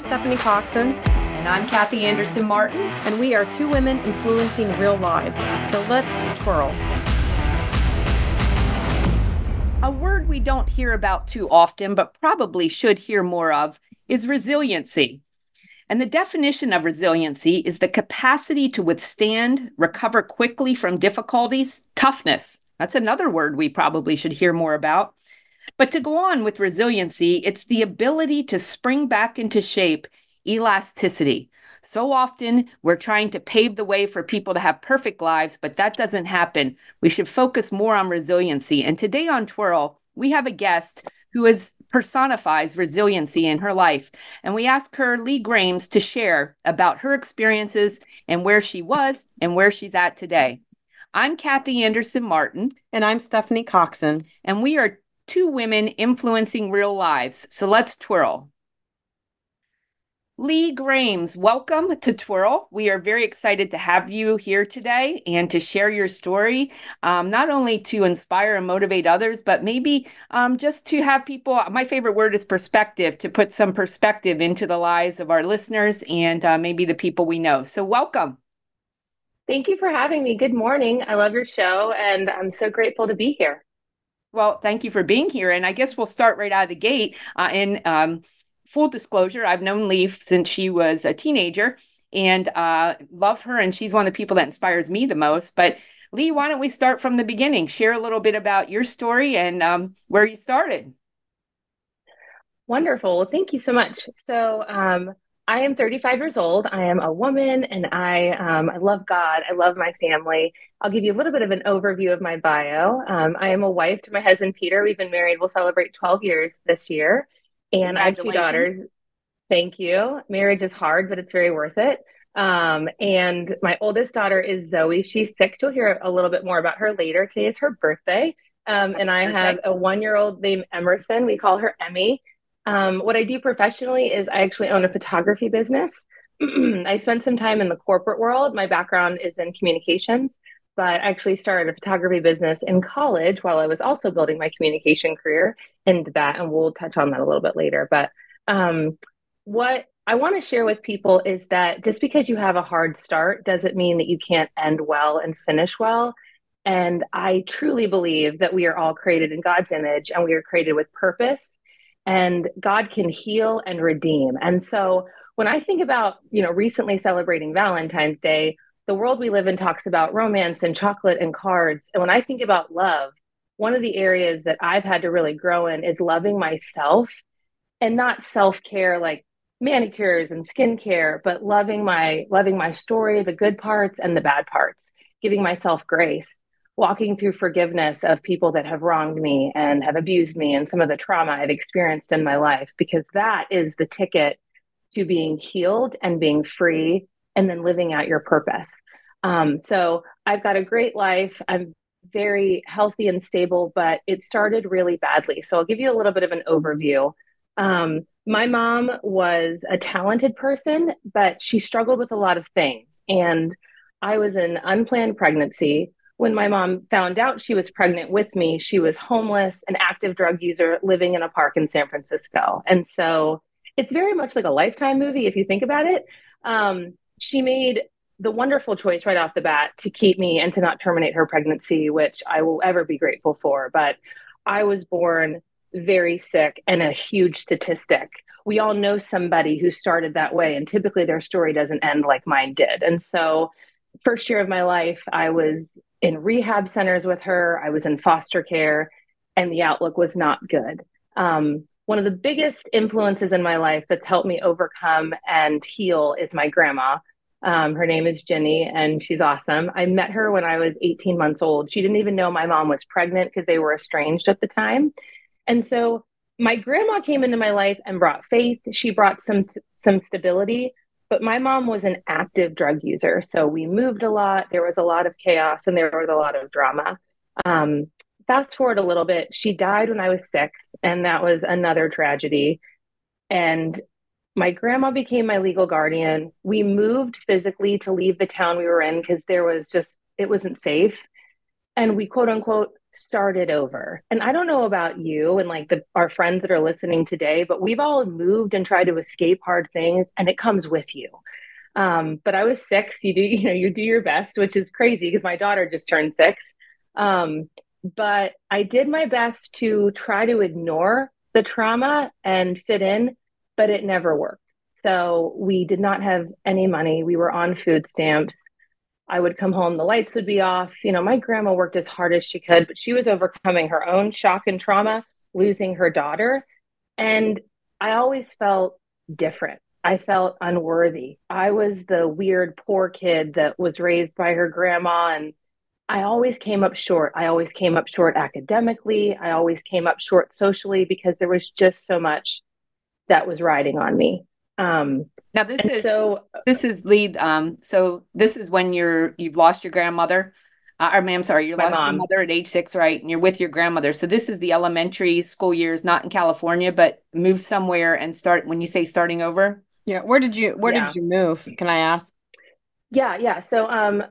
I'm Stephanie Coxon. And I'm Kathy Anderson Martin. And we are two women influencing real lives. So let's twirl. A word we don't hear about too often, but probably should hear more of, is resiliency. And the definition of resiliency is the capacity to withstand, recover quickly from difficulties, toughness. That's another word we probably should hear more about. But to go on with resiliency, it's the ability to spring back into shape, elasticity. So often we're trying to pave the way for people to have perfect lives, but that doesn't happen. We should focus more on resiliency. And today on Twirl, we have a guest who is personifies resiliency in her life. And we ask her, Leigh Grames, to share about her experiences and where she was and where she's at today. I'm Kathy Anderson Martin. And I'm Stephanie Coxon. And we are two women influencing real lives. So let's twirl. Leigh Grames, welcome to Twirl. We are very excited to have you here today and to share your story, um, not only to inspire and motivate others, but maybe um, just to have people. My favorite word is perspective, to put some perspective into the lives of our listeners and uh, maybe the people we know. So, welcome. Thank you for having me. Good morning. I love your show, and I'm so grateful to be here. Well, thank you for being here. And I guess we'll start right out of the gate. Uh, in um, full disclosure, I've known Leigh since she was a teenager and uh, love her. And she's one of the people that inspires me the most. But Leigh, why don't we start from the beginning? Share a little bit about your story and um, where you started. Wonderful. Well, thank you so much. So, um, I am 35 years old. I am a woman and I, um, I love God. I love my family. I'll give you a little bit of an overview of my bio. Um, I am a wife to my husband, Peter. We've been married. We'll celebrate 12 years this year. And I have two daughters. Thank you. Marriage is hard, but it's very worth it. Um, and my oldest daughter is Zoe. She's six. You'll hear a little bit more about her later. Today is her birthday. Um, and I have a one year old named Emerson. We call her Emmy. Um, what I do professionally is I actually own a photography business. I spent some time in the corporate world. My background is in communications, but I actually started a photography business in college while I was also building my communication career into that. And we'll touch on that a little bit later. But um, what I want to share with people is that just because you have a hard start doesn't mean that you can't end well and finish well. And I truly believe that we are all created in God's image and we are created with purpose and God can heal and redeem. And so when I think about, you know, recently celebrating Valentine's Day, the world we live in talks about romance and chocolate and cards. And when I think about love, one of the areas that I've had to really grow in is loving myself and not self-care like manicures and skincare, but loving my loving my story, the good parts and the bad parts, giving myself grace walking through forgiveness of people that have wronged me and have abused me and some of the trauma I've experienced in my life, because that is the ticket to being healed and being free and then living out your purpose. Um, so I've got a great life. I'm very healthy and stable, but it started really badly. So I'll give you a little bit of an overview. Um, my mom was a talented person, but she struggled with a lot of things. And I was an unplanned pregnancy when my mom found out she was pregnant with me, she was homeless, an active drug user living in a park in San Francisco. And so it's very much like a lifetime movie if you think about it. Um, she made the wonderful choice right off the bat to keep me and to not terminate her pregnancy, which I will ever be grateful for. But I was born very sick and a huge statistic. We all know somebody who started that way, and typically their story doesn't end like mine did. And so, first year of my life, I was in rehab centers with her. I was in foster care, and the outlook was not good. Um, one of the biggest influences in my life that's helped me overcome and heal is my grandma. Um, her name is Jenny, and she's awesome. I met her when I was 18 months old. She didn't even know my mom was pregnant because they were estranged at the time. And so my grandma came into my life and brought faith. She brought some some stability, but my mom was an active drug user. So we moved a lot. There was a lot of chaos and there was a lot of drama. Um, fast forward a little bit, she died when I was six, and that was another tragedy. And my grandma became my legal guardian. We moved physically to leave the town we were in because there was just, it wasn't safe. And we quote unquote started over. And I don't know about you and like the our friends that are listening today, but we've all moved and tried to escape hard things and it comes with you. Um, but I was six, you do, you know, you do your best, which is crazy because my daughter just turned six. Um, but I did my best to try to ignore the trauma and fit in, but it never worked. So we did not have any money. We were on food stamps. I would come home, the lights would be off. You know, my grandma worked as hard as she could, but she was overcoming her own shock and trauma, losing her daughter. And I always felt different. I felt unworthy. I was the weird, poor kid that was raised by her grandma. And I always came up short. I always came up short academically. I always came up short socially because there was just so much that was riding on me. Um, now this is so this is lead. Um, so this is when you're you've lost your grandmother. Uh, or, ma'am, sorry, you lost mom. your mother at age six, right? And you're with your grandmother. So this is the elementary school years, not in California, but move somewhere and start. When you say starting over, yeah. Where did you Where yeah. did you move? Can I ask? Yeah, yeah. So, um,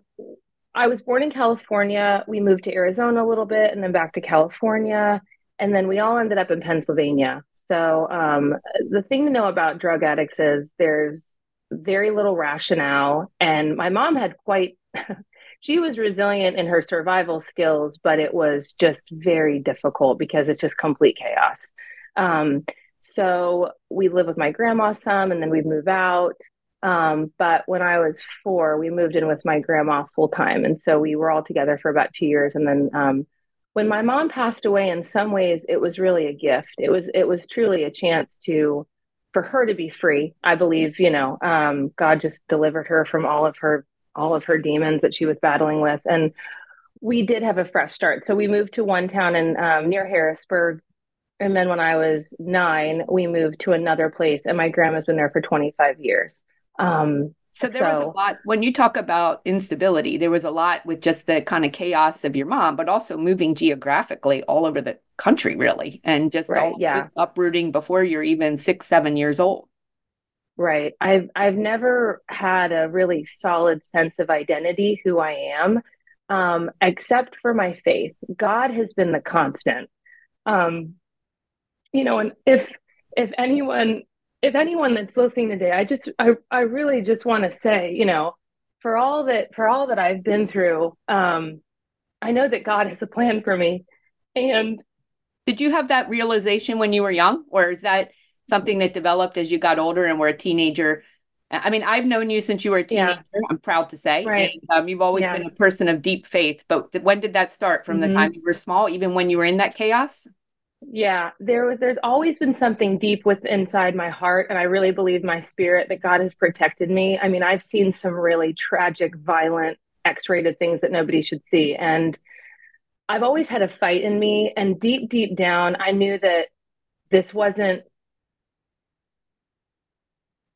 I was born in California. We moved to Arizona a little bit, and then back to California, and then we all ended up in Pennsylvania. So um, the thing to know about drug addicts is there's very little rationale. And my mom had quite, she was resilient in her survival skills, but it was just very difficult because it's just complete chaos. Um, so we live with my grandma some, and then we move out. Um, but when I was four, we moved in with my grandma full time. And so we were all together for about two years. And then um, when my mom passed away in some ways it was really a gift. It was it was truly a chance to for her to be free i believe you know um, god just delivered her from all of her all of her demons that she was battling with. And we did have a fresh start. So we moved to one town in um, near harrisburg. And then when i was nine we moved to another place. And my grandma's been there for 25 years. Um, so there so, was a lot when you talk about instability, there was a lot with just the kind of chaos of your mom, but also moving geographically all over the country, really, and just right, yeah. uprooting before you're even six, seven years old. Right. I've I've never had a really solid sense of identity, who I am, um, except for my faith. God has been the constant. Um, you know, and if if anyone if anyone that's listening today, I just I, I really just want to say, you know, for all that for all that I've been through, um, I know that God has a plan for me. And did you have that realization when you were young, or is that something that developed as you got older and were a teenager? I mean, I've known you since you were a teenager. Yeah. I'm proud to say, right. And, um, you've always yeah. been a person of deep faith. But th- when did that start? From mm-hmm. the time you were small, even when you were in that chaos? Yeah, there was there's always been something deep with inside my heart and I really believe my spirit that God has protected me. I mean, I've seen some really tragic, violent, X-rated things that nobody should see and I've always had a fight in me and deep deep down I knew that this wasn't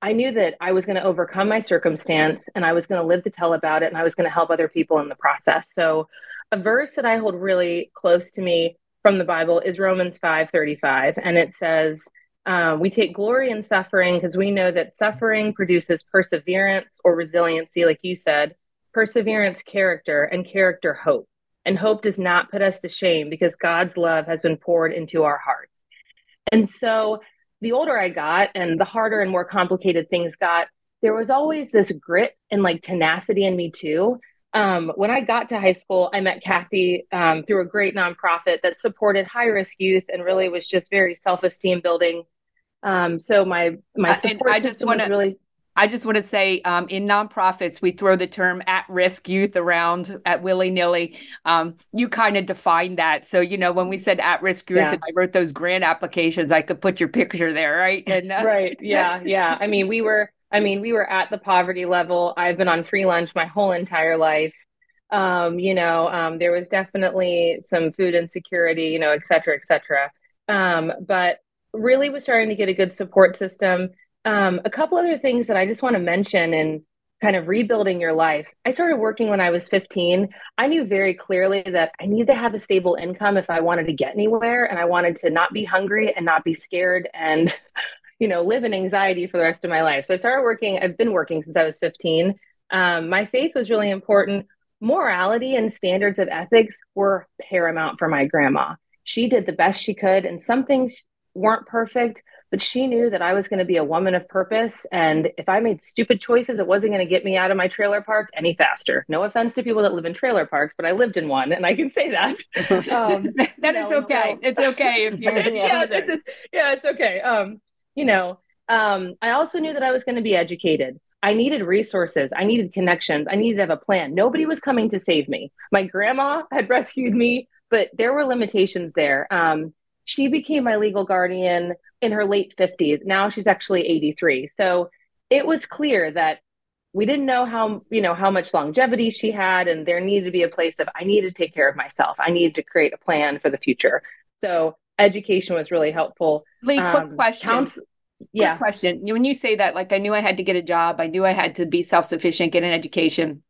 I knew that I was going to overcome my circumstance and I was going to live to tell about it and I was going to help other people in the process. So a verse that I hold really close to me from the Bible is Romans 5 35. And it says, uh, We take glory in suffering because we know that suffering produces perseverance or resiliency, like you said, perseverance, character, and character, hope. And hope does not put us to shame because God's love has been poured into our hearts. And so the older I got and the harder and more complicated things got, there was always this grit and like tenacity in me too um, when I got to high school, I met Kathy um, through a great nonprofit that supported high risk youth and really was just very self esteem building. Um, so my my support uh, I just want to really. I just want to say, um, in nonprofits, we throw the term at-risk youth around at willy-nilly. Um, you kind of define that, so you know when we said at-risk youth, yeah. and I wrote those grant applications, I could put your picture there, right? And uh, right, yeah, yeah. I mean, we were I mean, we were at the poverty level. I've been on free lunch my whole entire life. Um, you know, um, there was definitely some food insecurity, you know, et cetera, et cetera. Um, but really was starting to get a good support system. Um, a couple other things that I just want to mention in kind of rebuilding your life. I started working when I was 15. I knew very clearly that I needed to have a stable income if I wanted to get anywhere and I wanted to not be hungry and not be scared and you know, live in anxiety for the rest of my life. So I started working, I've been working since I was 15. Um, my faith was really important morality and standards of ethics were paramount for my grandma. She did the best she could, and some things weren't perfect, but she knew that I was going to be a woman of purpose. And if I made stupid choices, it wasn't going to get me out of my trailer park any faster. No offense to people that live in trailer parks, but I lived in one and I can say that. Um, that it's okay. So, it's okay if you yeah, it's, yeah, it's okay. Um, you know, um, I also knew that I was going to be educated. I needed resources. I needed connections. I needed to have a plan. Nobody was coming to save me. My grandma had rescued me, but there were limitations there. Um, she became my legal guardian in her late 50s. Now she's actually 83. So it was clear that we didn't know how, you know, how much longevity she had and there needed to be a place of I needed to take care of myself. I needed to create a plan for the future. So education was really helpful. Leigh, um, quick question. Counts- yeah. Quick question. When you say that, like I knew I had to get a job, I knew I had to be self-sufficient, get an education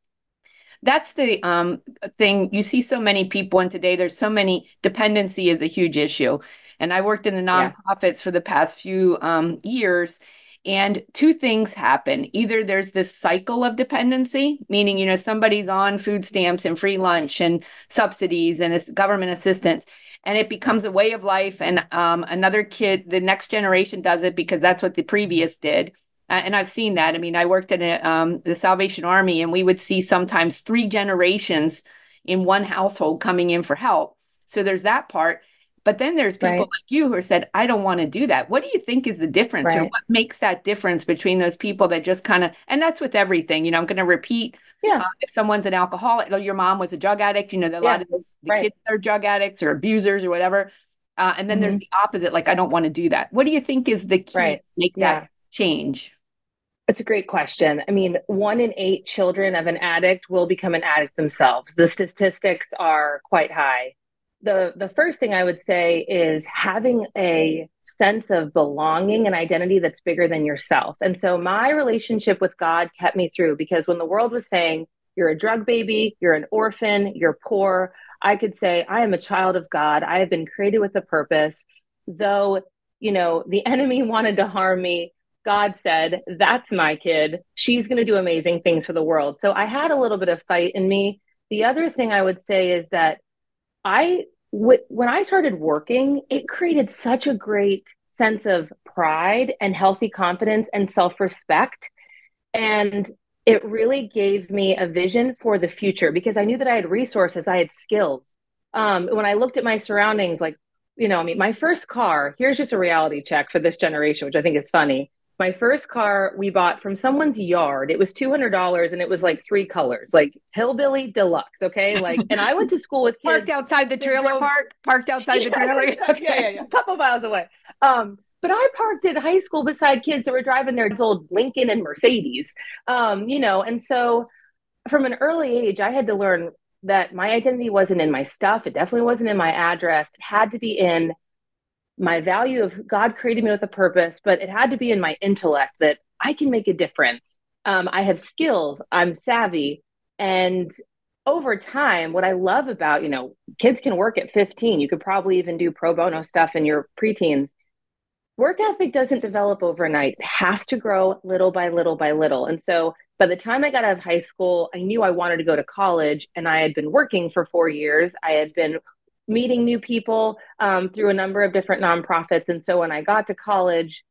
that's the um, thing you see so many people and today there's so many dependency is a huge issue and i worked in the nonprofits yeah. for the past few um, years and two things happen either there's this cycle of dependency meaning you know somebody's on food stamps and free lunch and subsidies and government assistance and it becomes a way of life and um, another kid the next generation does it because that's what the previous did uh, and I've seen that. I mean, I worked in a, um, the Salvation Army, and we would see sometimes three generations in one household coming in for help. So there's that part. But then there's people right. like you who said, I don't want to do that. What do you think is the difference, right. or what makes that difference between those people that just kind of, and that's with everything. You know, I'm going to repeat. Yeah. Uh, if someone's an alcoholic, your mom was a drug addict, you know, a yeah. lot of those, the right. kids are drug addicts or abusers or whatever. Uh, and then mm-hmm. there's the opposite, like, I don't want to do that. What do you think is the key to make yeah. that change? It's a great question. I mean, one in eight children of an addict will become an addict themselves. The statistics are quite high. The, the first thing I would say is having a sense of belonging and identity that's bigger than yourself. And so my relationship with God kept me through because when the world was saying, you're a drug baby, you're an orphan, you're poor, I could say, I am a child of God. I have been created with a purpose. Though, you know, the enemy wanted to harm me, God said, That's my kid. She's going to do amazing things for the world. So I had a little bit of fight in me. The other thing I would say is that I, when I started working, it created such a great sense of pride and healthy confidence and self respect. And it really gave me a vision for the future because I knew that I had resources, I had skills. Um, when I looked at my surroundings, like, you know, I mean, my first car, here's just a reality check for this generation, which I think is funny my first car we bought from someone's yard. It was $200 and it was like three colors, like hillbilly deluxe. Okay. Like, and I went to school with kids. Parked outside the trailer drove... park, parked outside the trailer. okay. Yeah, yeah, yeah. A couple miles away. Um, but I parked at high school beside kids that were driving their old Lincoln and Mercedes. Um, you know, and so from an early age, I had to learn that my identity wasn't in my stuff. It definitely wasn't in my address. It had to be in my value of God created me with a purpose, but it had to be in my intellect that I can make a difference. Um, I have skills, I'm savvy. And over time, what I love about, you know, kids can work at 15. You could probably even do pro bono stuff in your preteens. Work ethic doesn't develop overnight. It has to grow little by little by little. And so by the time I got out of high school, I knew I wanted to go to college and I had been working for four years. I had been meeting new people um, through a number of different nonprofits. And so when I got to college,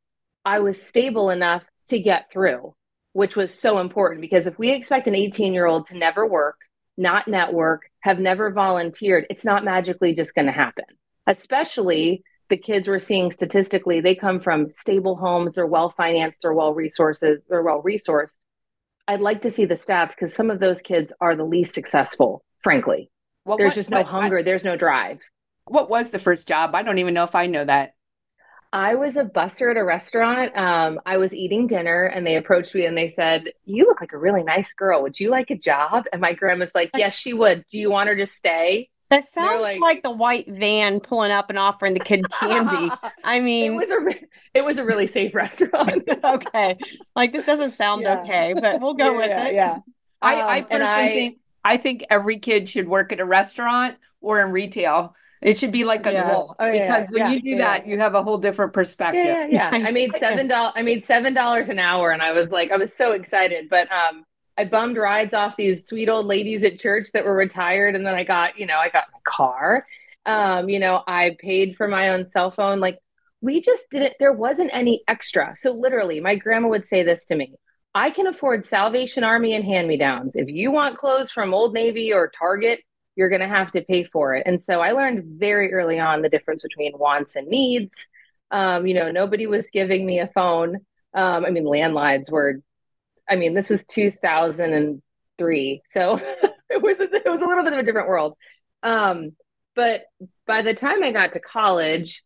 I was stable enough to get through, which was so important because if we expect an 18 year old to never work, not network, have never volunteered, it's not magically just going to happen. Especially the kids we're seeing statistically, they come from stable homes, they're well financed, they're well resources, they're well resourced. I'd like to see the stats because some of those kids are the least successful, frankly. Well, there's what, just no what, hunger. I, there's no drive. What was the first job? I don't even know if I know that. I was a busser at a restaurant. Um, I was eating dinner and they approached me and they said, You look like a really nice girl. Would you like a job? And my grandma's like, Yes, she would. Do you want her to stay? That sounds like, like, the white van pulling up and offering the kid candy. I mean, it was a it was a really safe restaurant. okay, like this doesn't sound yeah. okay, but we'll go yeah, with yeah, it. Yeah, I, um, I personally I, think I think every kid should work at a restaurant or in retail. It should be like a yes. goal oh, yeah, because when yeah, you do yeah. that, you have a whole different perspective. Yeah, yeah. I made seven dollars. I made seven dollars an hour, and I was like, I was so excited. But um, I bummed rides off these sweet old ladies at church that were retired. And then I got, you know, I got my car. Um, you know, I paid for my own cell phone. Like we just didn't, there wasn't any extra. So literally, my grandma would say this to me I can afford Salvation Army and hand me downs. If you want clothes from Old Navy or Target, you're going to have to pay for it. And so I learned very early on the difference between wants and needs. Um, you know, nobody was giving me a phone. Um, I mean, landlines were, I mean, this was 2003. So it was, it was a little bit of a different world. Um, but by the time I got to college,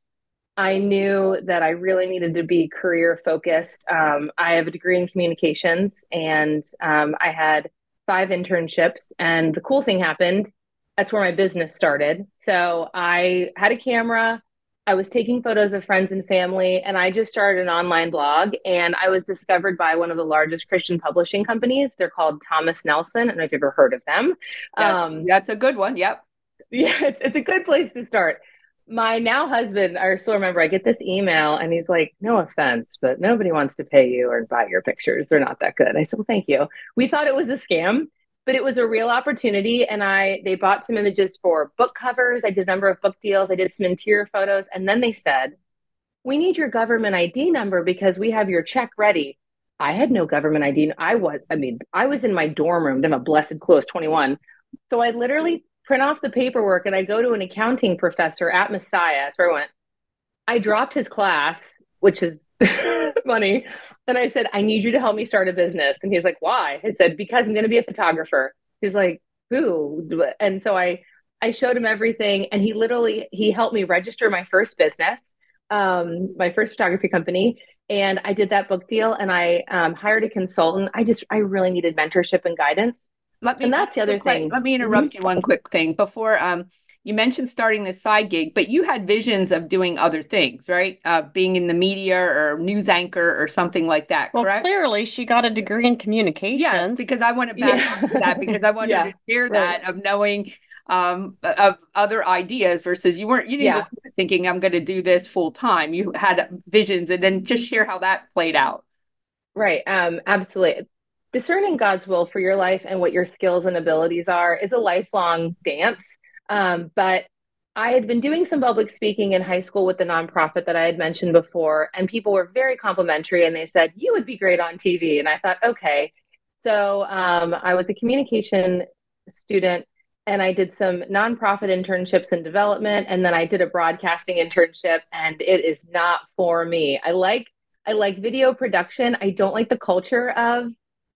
I knew that I really needed to be career focused. Um, I have a degree in communications and um, I had five internships. And the cool thing happened that's where my business started. So I had a camera. I was taking photos of friends and family, and I just started an online blog. And I was discovered by one of the largest Christian publishing companies. They're called Thomas Nelson. I don't know if you've ever heard of them. That's, um, that's a good one. Yep. Yeah, it's, it's a good place to start my now husband, I still remember I get this email and he's like, No offense, but nobody wants to pay you or buy your pictures. They're not that good. I said, Well, thank you. We thought it was a scam, but it was a real opportunity. And I they bought some images for book covers. I did a number of book deals. I did some interior photos. And then they said, We need your government ID number because we have your check ready. I had no government ID. I was, I mean, I was in my dorm room. I'm a blessed close 21. So I literally print off the paperwork and I go to an accounting professor at Messiah. That's I went. I dropped his class, which is funny. And I said, I need you to help me start a business. And he's like, Why? I said, Because I'm going to be a photographer. He's like, Who? And so I, I showed him everything, and he literally he helped me register my first business, um, my first photography company, and I did that book deal, and I um, hired a consultant. I just I really needed mentorship and guidance, let me, and that's the other quick, thing. Let me interrupt mm-hmm. you one quick thing before um you mentioned starting this side gig, but you had visions of doing other things, right? Uh, being in the media or news anchor or something like that, well, correct? clearly she got a degree in communications. Yes, because I want to back yeah. that because I wanted yeah. to share right. that of knowing um, of other ideas versus you weren't you didn't yeah. thinking I'm going to do this full time. You had visions, and then just share how that played out. Right. Um, absolutely discerning God's will for your life and what your skills and abilities are is a lifelong dance. Um, but I had been doing some public speaking in high school with the nonprofit that I had mentioned before, and people were very complimentary and they said, You would be great on TV. And I thought, okay. So um, I was a communication student and I did some nonprofit internships in development, and then I did a broadcasting internship, and it is not for me. I like I like video production. I don't like the culture of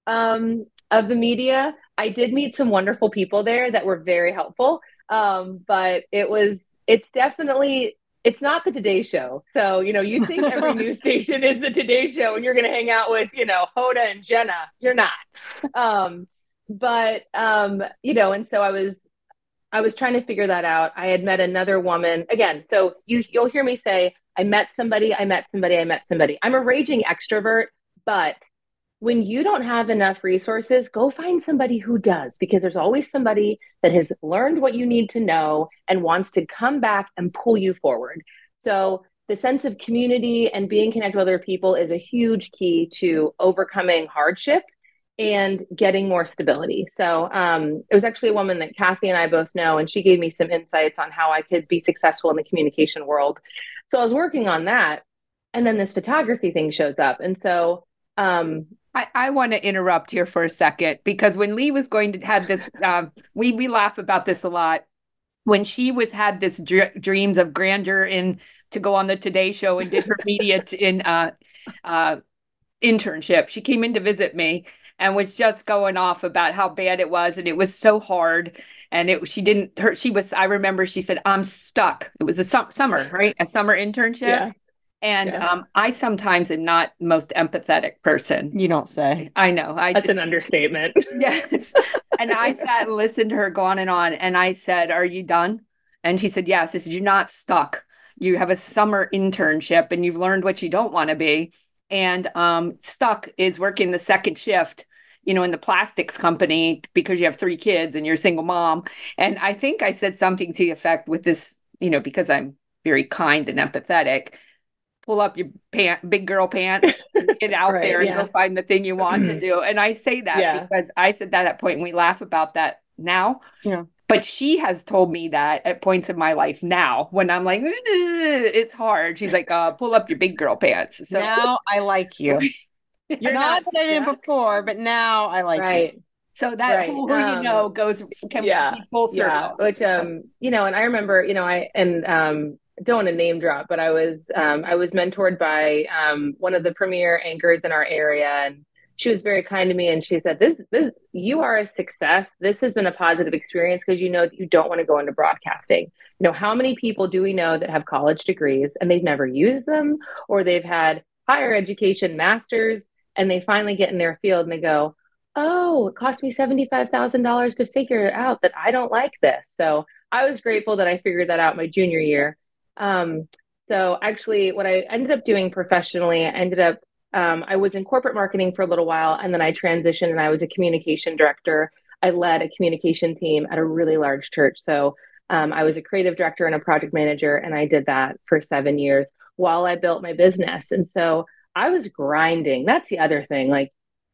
um, of the media. I did meet some wonderful people there that were very helpful. Um, but it was, it's definitely, it's not the Today Show. So, you know, you think every news station is the Today Show and you're going to hang out with, you know, Hoda and Jenna. You're not. Um, but, um, you know, and so I was, I was trying to figure that out. I had met another woman again. So you, you'll hear me say, I met somebody, I met somebody, I met somebody. I'm a raging extrovert, but when you don't have enough resources, go find somebody who does, because there's always somebody that has learned what you need to know and wants to come back and pull you forward. So, the sense of community and being connected with other people is a huge key to overcoming hardship and getting more stability. So, um, it was actually a woman that Kathy and I both know, and she gave me some insights on how I could be successful in the communication world. So, I was working on that. And then this photography thing shows up. And so, um, I, I want to interrupt here for a second because when Leigh was going to have this, um, we we laugh about this a lot. When she was had this dr- dreams of grandeur in to go on the Today Show and did her media t- in uh, uh, internship, she came in to visit me and was just going off about how bad it was and it was so hard and it she didn't her she was I remember she said I'm stuck. It was a su- summer right a summer internship. Yeah. And yeah. um, I sometimes am not most empathetic person. You don't say. I know. I That's just, an understatement. yes. and I sat and listened to her go on and on. And I said, Are you done? And she said, Yes. I said, You're not stuck. You have a summer internship and you've learned what you don't want to be. And um, stuck is working the second shift you know, in the plastics company because you have three kids and you're a single mom. And I think I said something to the effect with this, you know, because I'm very kind and empathetic pull up your pant, big girl pants, and get out Right, there and yeah. go find the thing you want to do. And I say that Yeah. because I said that at point and we laugh about that now. Yeah. But she has told me that at points in my life now when I'm like, "Eh, it's hard. She's like, uh, pull up your big girl pants. So now I like you. you're not not that I did stuck. before, but now I like you. So that Right, who, who you um, know goes comes yeah, full circle. Yeah, which um, you know, and I remember, you know, I and um, don't want to name drop, but I was um, I was mentored by um, one of the premier anchors in our area, and she was very kind to me, and she said, "This, this, you are a success. This has been a positive experience because you know that you don't want to go into broadcasting. You know, how many people do we know that have college degrees and they've never used them, or they've had higher education, masters, and they finally get in their field and they go." oh, it cost me $75,000 to figure it out that I don't like this. So I was grateful that I figured that out my junior year. Um, so actually, what I ended up doing professionally, I ended up, um, I was in corporate marketing for a little while, and then I transitioned and I was a communication director. I led a communication team at a really large church. So um, I was a creative director and a project manager, and I did that for seven years while I built my business. And so I was grinding. That's the other thing. Like,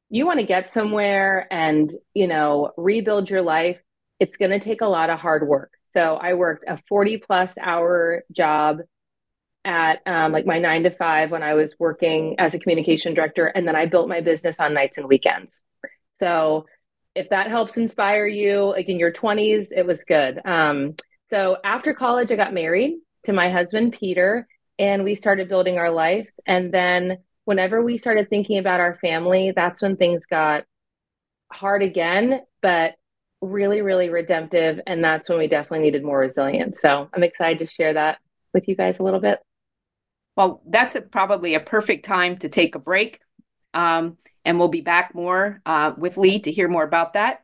you want to get somewhere and you know rebuild your life it's going to take a lot of hard work so i worked a 40 plus hour job at um, like my nine to five when i was working as a communication director and then i built my business on nights and weekends. So if that helps inspire you like in your 20s it was good. Um, so after college i got married to my husband peter and we started building our life. And then whenever we started thinking about our family, that's when things got hard again, but really, really redemptive. And that's when we definitely needed more resilience. So I'm excited to share that with you guys a little bit. Well, that's a, probably a perfect time to take a break. Um, and we'll be back more uh, with Leigh to hear more about that.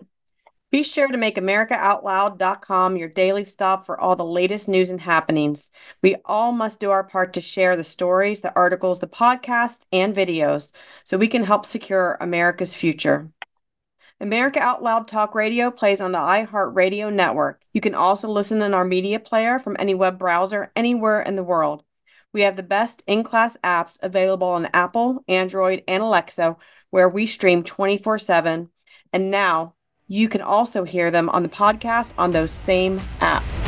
Be sure to make AmericaOutloud.com your daily stop for all the latest news and happenings. We all must do our part to share the stories, the articles, the podcasts, and videos so we can help secure America's future. America Out Loud Talk Radio plays on the iHeartRadio network. You can also listen in our media player from any web browser anywhere in the world. We have the best in class apps available on Apple, Android, and Alexa, where we stream 24 7. And now, you can also hear them on the podcast on those same apps.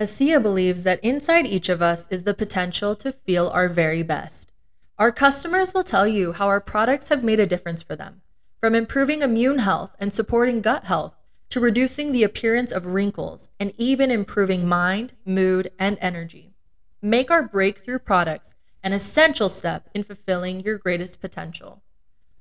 ASEA believes that inside each of us is the potential to feel our very best. Our customers will tell you how our products have made a difference for them, from improving immune health and supporting gut health to reducing the appearance of wrinkles and even improving mind, mood, and energy. Make our breakthrough products an essential step in fulfilling your greatest potential.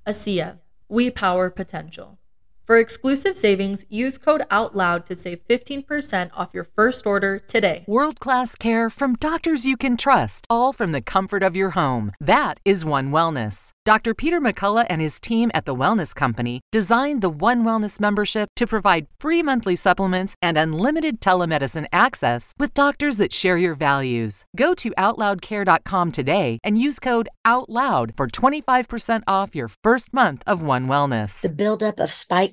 ASEA, we power potential. For exclusive savings, use code OUTLOUD to save 15% off your first order today. World class care from doctors you can trust, all from the comfort of your home. That is One Wellness. Dr. Peter McCullough and his team at The Wellness Company designed the One Wellness membership to provide free monthly supplements and unlimited telemedicine access with doctors that share your values. Go to OutLoudCare.com today and use code OUTLOUD for 25% off your first month of One Wellness. The buildup of spike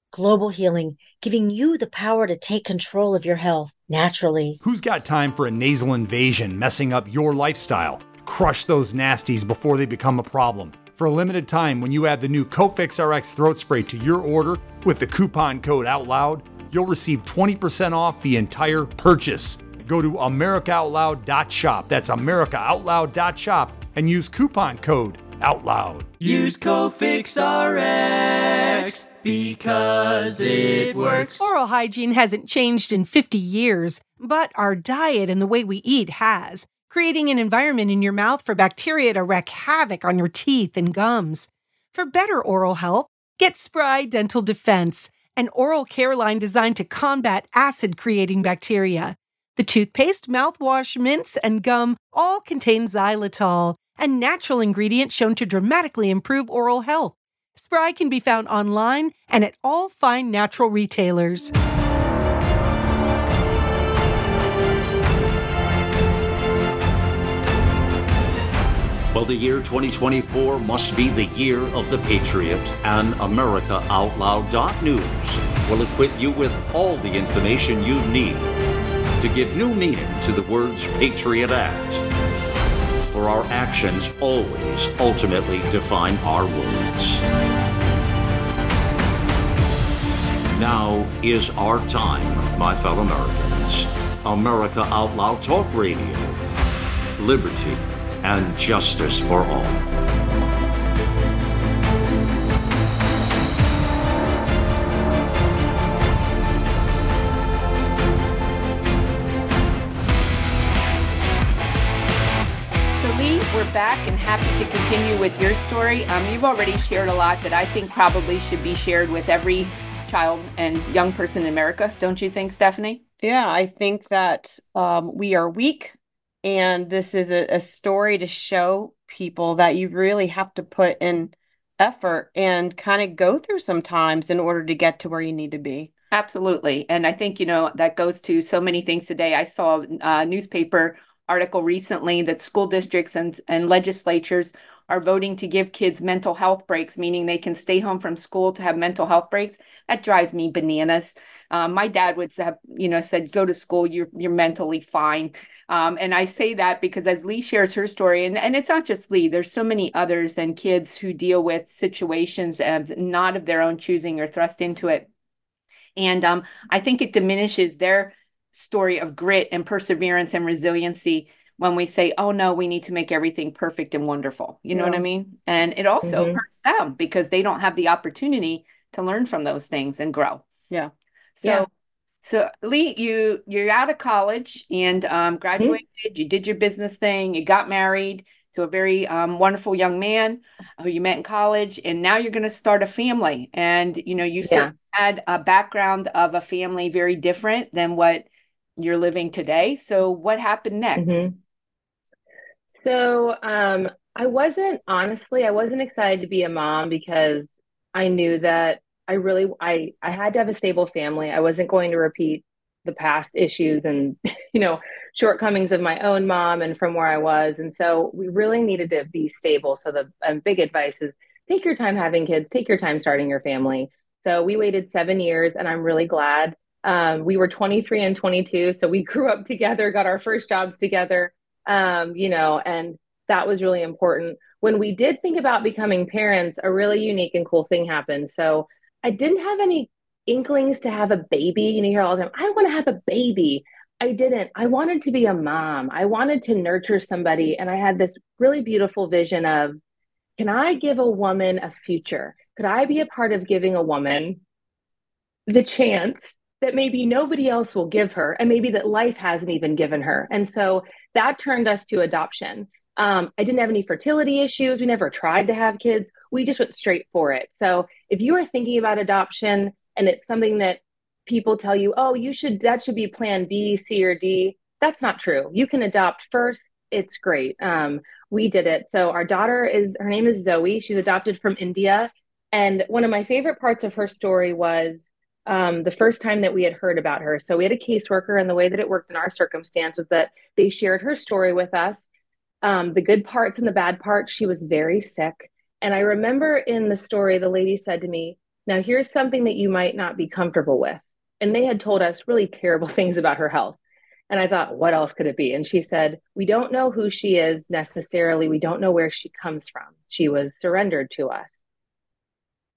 Global Healing, giving you the power to take control of your health naturally. Who's got time for a nasal invasion messing up your lifestyle? Crush those nasties before they become a problem. For a limited time, when you add the new Cofix RX throat spray to your order with the coupon code OUTLOUD, you'll receive 20% off the entire purchase. Go to AmericaOutloud.shop. That's AmericaOutloud.shop and use coupon code OUTLOUD. Use Cofix RX because it works. Oral hygiene hasn't changed in 50 years, but our diet and the way we eat has, creating an environment in your mouth for bacteria to wreak havoc on your teeth and gums. For better oral health, get Spry Dental Defense, an oral care line designed to combat acid creating bacteria. The toothpaste, mouthwash, mints, and gum all contain xylitol, a natural ingredient shown to dramatically improve oral health. spry can be found online and at all fine natural retailers. Well, the year 2024 must be the year of the Patriot, and AmericaOutloud.news will equip you with all the information you need to give new meaning to the words Patriot Act. For our actions always ultimately define our words. Now is our time, my fellow Americans. America Out Loud Talk Radio. Liberty and justice for all. We're back and happy to continue with your story. Um, you've already shared a lot that I think probably should be shared with every child and young person in America. Don't you think, Stephanie? Yeah, I think that um, we are weak, and this is a, a story to show people that you really have to put in effort and kind of go through some times in order to get to where you need to be. Absolutely. And I think, you know, that goes to so many things today. I saw a newspaper article recently that school districts and, and legislatures are voting to give kids mental health breaks, meaning they can stay home from school to have mental health breaks. That drives me bananas. Um, my dad would have, you know, said, "Go to school. You're you're mentally fine." Um, and I say that because as Leigh shares her story, and, and it's not just Leigh, there's so many others and kids who deal with situations of not of their own choosing or thrust into it. And um, I think it diminishes their story of grit and perseverance and resiliency when we say, oh no, we need to make everything perfect and wonderful. You know what I mean? And it also Mhm. hurts them because they don't have the opportunity to learn from those things and grow. Yeah. So Yeah. so Leigh, you you're out of college and Mm-hmm. um, graduated, you did your business thing, you got married to a very um, wonderful young man who you met in college, and now you're going to start a family. And you know, you Yeah. had a background of a family very different than what you're living today. So what happened next? Mhm. So, um, I wasn't honestly, I wasn't excited to be a mom because I knew that I really I I had to have a stable family. I wasn't going to repeat the past issues and you know shortcomings of my own mom and from where I was. And so we really needed to be stable. So the um, big advice is take your time having kids, take your time starting your family. So we waited seven years, and I'm really glad. Um, we were 23 and 22, so we grew up together, got our first jobs together um, you know, and that was really important. When we did think about becoming parents, a really unique and cool thing happened. So I didn't have any inklings to have a baby. You know, you hear all the time, I want to have a baby. I didn't. I wanted to be a mom. I wanted to nurture somebody. And I had this really beautiful vision of can I give a woman a future? Could I be a part of giving a woman the chance that maybe nobody else will give her and maybe that life hasn't even given her? And so that turned us to adoption. Um, I didn't have any fertility issues. We never tried to have kids. We just went straight for it. So if you are thinking about adoption and it's something that people tell you, oh, you should, that should be plan B, C, or D, that's not true. You can adopt first. It's great. Um, we did it. So our daughter is, her name is Zoe. She's adopted from India. And one of my favorite parts of her story was um, the first time that we had heard about her. So we had a caseworker, and the way that it worked in our circumstance was that they shared her story with us, um, the good parts and the bad parts. She was very sick. And I remember in the story, the lady said to me, Now, here's something that you might not be comfortable with. And they had told us really terrible things about her health. And I thought, what else could it be? And she said, We don't know who she is necessarily. We don't know where she comes from. She was surrendered to us.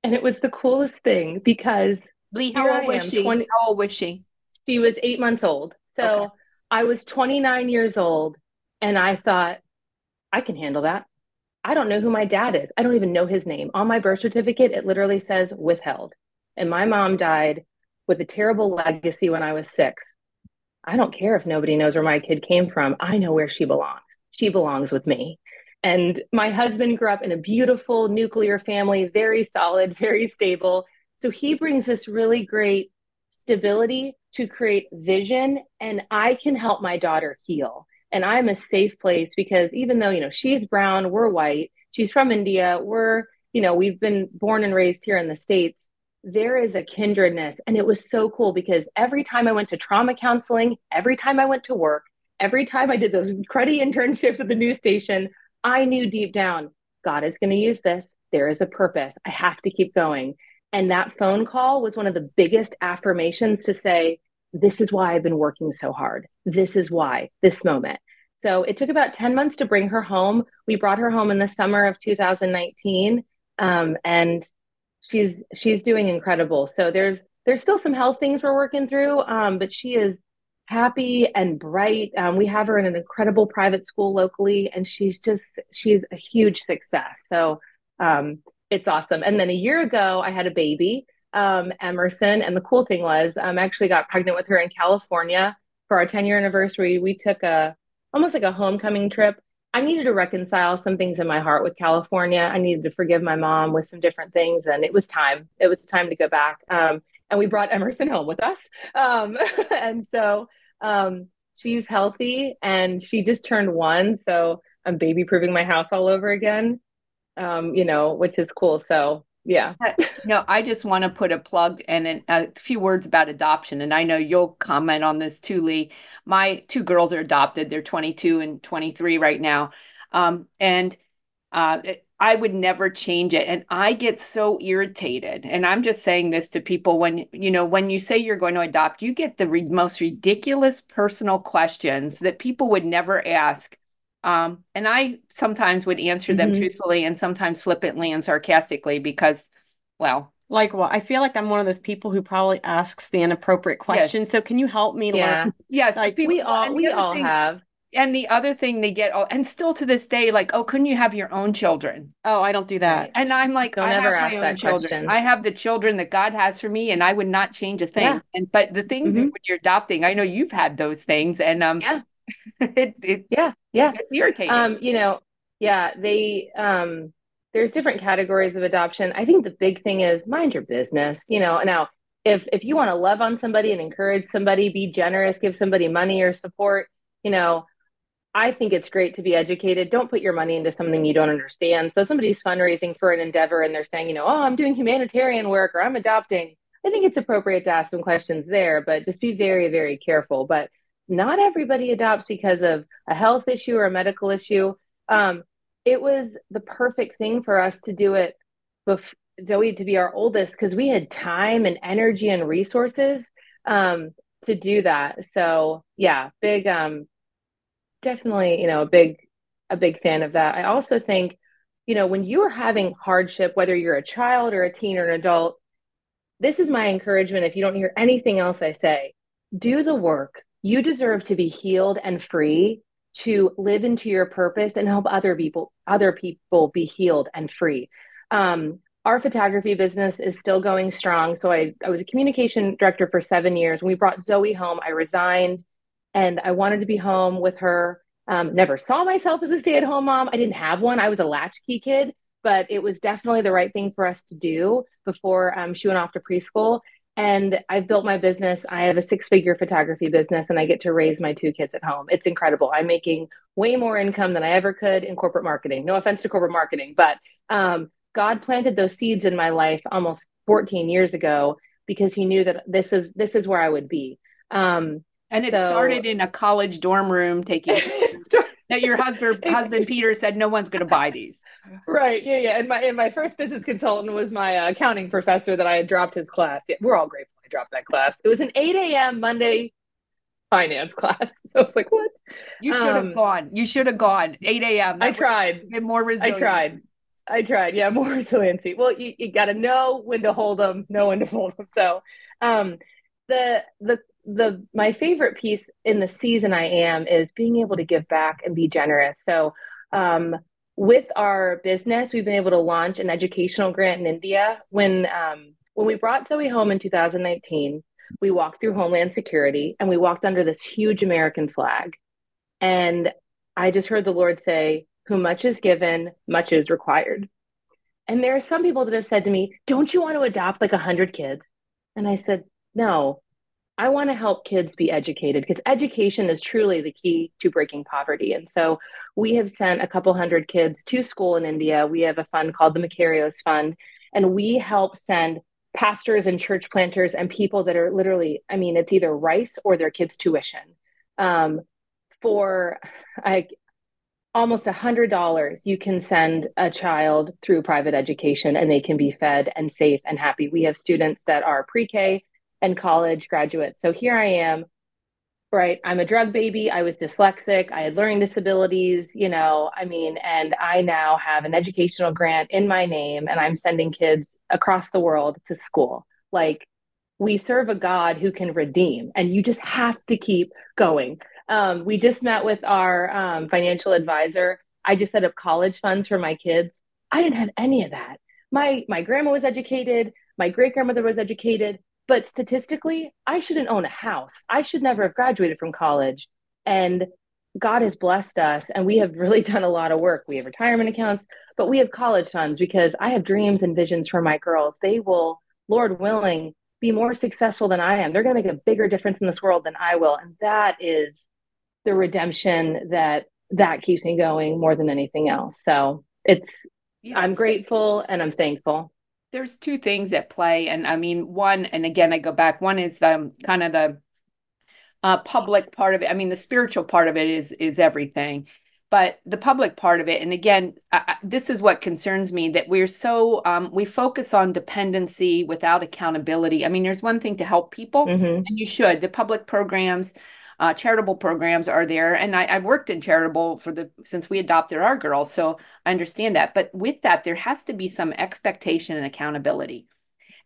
And it was the coolest thing because Leigh, how Here old I was am, she? 20 How old was she? she was eight months old. So Okay. I was 29 years old and I thought, I can handle that. I don't know who my dad is. I don't even know his name. On my birth certificate, it literally says withheld. And my mom died with a terrible legacy when I was six. I don't care if nobody knows where my kid came from. I know where she belongs. She belongs with me. And my husband grew up in a beautiful nuclear family, very solid, very stable. So he brings this really great stability to create vision, and I can help my daughter heal. And I'm a safe place because even though, you know, she's brown, we're white, she's from India, we're you know, we've been born and raised here in the States. There is a kindredness. And it was so cool because every time I went to trauma counseling, every time I went to work, every time I did those cruddy internships at the news station, I knew deep down, God is going to use this. There is a purpose. I have to keep going. And that phone call was one of the biggest affirmations to say, this is why I've been working so hard. This is why, this moment. So it took about 10 months to bring her home. We brought her home in the summer of 2019. Um, and she's she's doing incredible. So there's there's still some health things we're working through, um, but she is happy and bright. Um, we have her in an incredible private school locally, and she's just she's a huge success. So um, it's awesome. And then a year ago, I had a baby, um, Emerson, and the cool thing was I um, actually got pregnant with her in California for our 10 year anniversary. We took a almost like a homecoming trip. I needed to reconcile some things in my heart with California. I needed to forgive my mom with some different things, and it was time. It was time to go back. Um, and we brought Emerson home with us. Um, and so um, she's healthy, and she just turned one. So I'm baby proofing my house all over again. Um, you know, which is cool. So yeah. no, I just want to put a plug and a few words about adoption. And I know you'll comment on this too, Leigh. My two girls are adopted. They're 22 and 23 right now. Um, and uh, I would never change it. And I get so irritated. And I'm just saying this to people when, you know, when you say you're going to adopt, you get the re- most ridiculous personal questions that people would never ask. Um, and I sometimes would answer them mm-hmm. truthfully and sometimes flippantly and sarcastically because, well, like what? I feel like I'm one of those people who probably asks the inappropriate questions. Yes. So can you help me yeah. learn? Yes, like people, we all we all thing, have and the other thing they get, oh, and still to this day, like, oh, couldn't you have your own children? Oh, I don't do that. And I'm like, don't I have my own children. Question. I have the children that God has for me, and I would not change a thing. Yeah. And but the things mm-hmm. when you're adopting, I know you've had those things, and um, yeah, it, it, yeah, yeah, it's irritating. Um, you know, yeah, they um, there's different categories of adoption. I think the big thing is mind your business. You know, now if if you want to love on somebody and encourage somebody, be generous, give somebody money or support. You know, I think it's great to be educated. Don't put your money into something you don't understand. So somebody's fundraising for an endeavor and they're saying, you know, oh, I'm doing humanitarian work or I'm adopting. I think it's appropriate to ask some questions there, but just be very, very careful. But not everybody adopts because of a health issue or a medical issue. Um, it was the perfect thing for us to do it, bef- Zoe to be our oldest, because we had time and energy and resources um, to do that. So yeah, big um, definitely, you know, a big a big fan of that. I also think, you know, when you are having hardship, whether you're a child or a teen or an adult, this is my encouragement. If you don't hear anything else I say, do the work. You deserve to be healed and free to live into your purpose and help other people other people be healed and free. Um, our photography business is still going strong. So I, I was a communication director for seven years. When we brought Zoe home, I resigned and I wanted to be home with her. Um, never saw myself as a stay at home mom. I didn't have one. I was a latchkey kid, but it was definitely the right thing for us to do before um, she went off to preschool. And I've built my business. I have a six figure photography business and I get to raise my two kids at home. It's incredible. I'm making way more income than I ever could in corporate marketing. No offense to corporate marketing, but um, God planted those seeds in my life almost 14 years ago because he knew that this is this is where I would be. Um, and it so, started in a college dorm room taking that your husband husband Peter said no one's going to buy these. Right. Yeah, yeah. And my and my first business consultant was my uh, accounting professor that I had dropped his class. Yeah, we're all grateful I dropped that class. It was an 8 a.m. Monday finance class. So it's like, what? You should have um, gone. You should have gone. 8 a.m. I tried. Been more resilient. I tried. I tried. Yeah, more resiliency. Well, you, you got to know when to hold them, know when to hold them. So, um, the the the my favorite piece in the season I am is being able to give back and be generous. So um, with our business, we've been able to launch an educational grant in India. When um, when we brought Zoe home in 2019, we walked through Homeland Security and we walked under this huge American flag. And I just heard the Lord say, "Who much is given, much is required." And there are some people that have said to me, "Don't you want to adopt like a hundred kids?" And I said, "No, I want to help kids be educated because education is truly the key to breaking poverty. And so we have sent a couple hundred kids to school in India. We have a fund called the Macarios Fund, and we help send pastors and church planters and people that are literally, I mean, it's either rice or their kids' tuition. Um, for like almost a hundred dollars, you can send a child through private education and they can be fed and safe and happy. We have students that are pre-K and college graduates. So here I am, right? I'm a drug baby. I was dyslexic. I had learning disabilities, you know, I mean, and I now have an educational grant in my name and I'm sending kids across the world to school. Like, we serve a God who can redeem, and you just have to keep going. Um, we just met with our um, financial advisor. I just set up college funds for my kids. I didn't have any of that. My my grandma was educated. My great grandmother was educated. But statistically, I shouldn't own a house. I should never have graduated from college. And God has blessed us, and we have really done a lot of work. We have retirement accounts, but we have college funds because I have dreams and visions for my girls. They will, Lord willing, be more successful than I am. They're going to make a bigger difference in this world than I will. And that is the redemption that that keeps me going more than anything else. So it's, yeah. I'm grateful and I'm thankful there's two things at play and i mean one and again i go back one is the kind of the uh, public part of it. I mean the spiritual part of it is is everything. But the public part of it and again I, this is what concerns me that we're so um, we focus on dependency without accountability. I mean there's one thing to help people mm-hmm. and you should. The public programs uh, charitable programs are there and I, have worked in charitable for the since we adopted our girls so i understand that but with that there has to be some expectation and accountability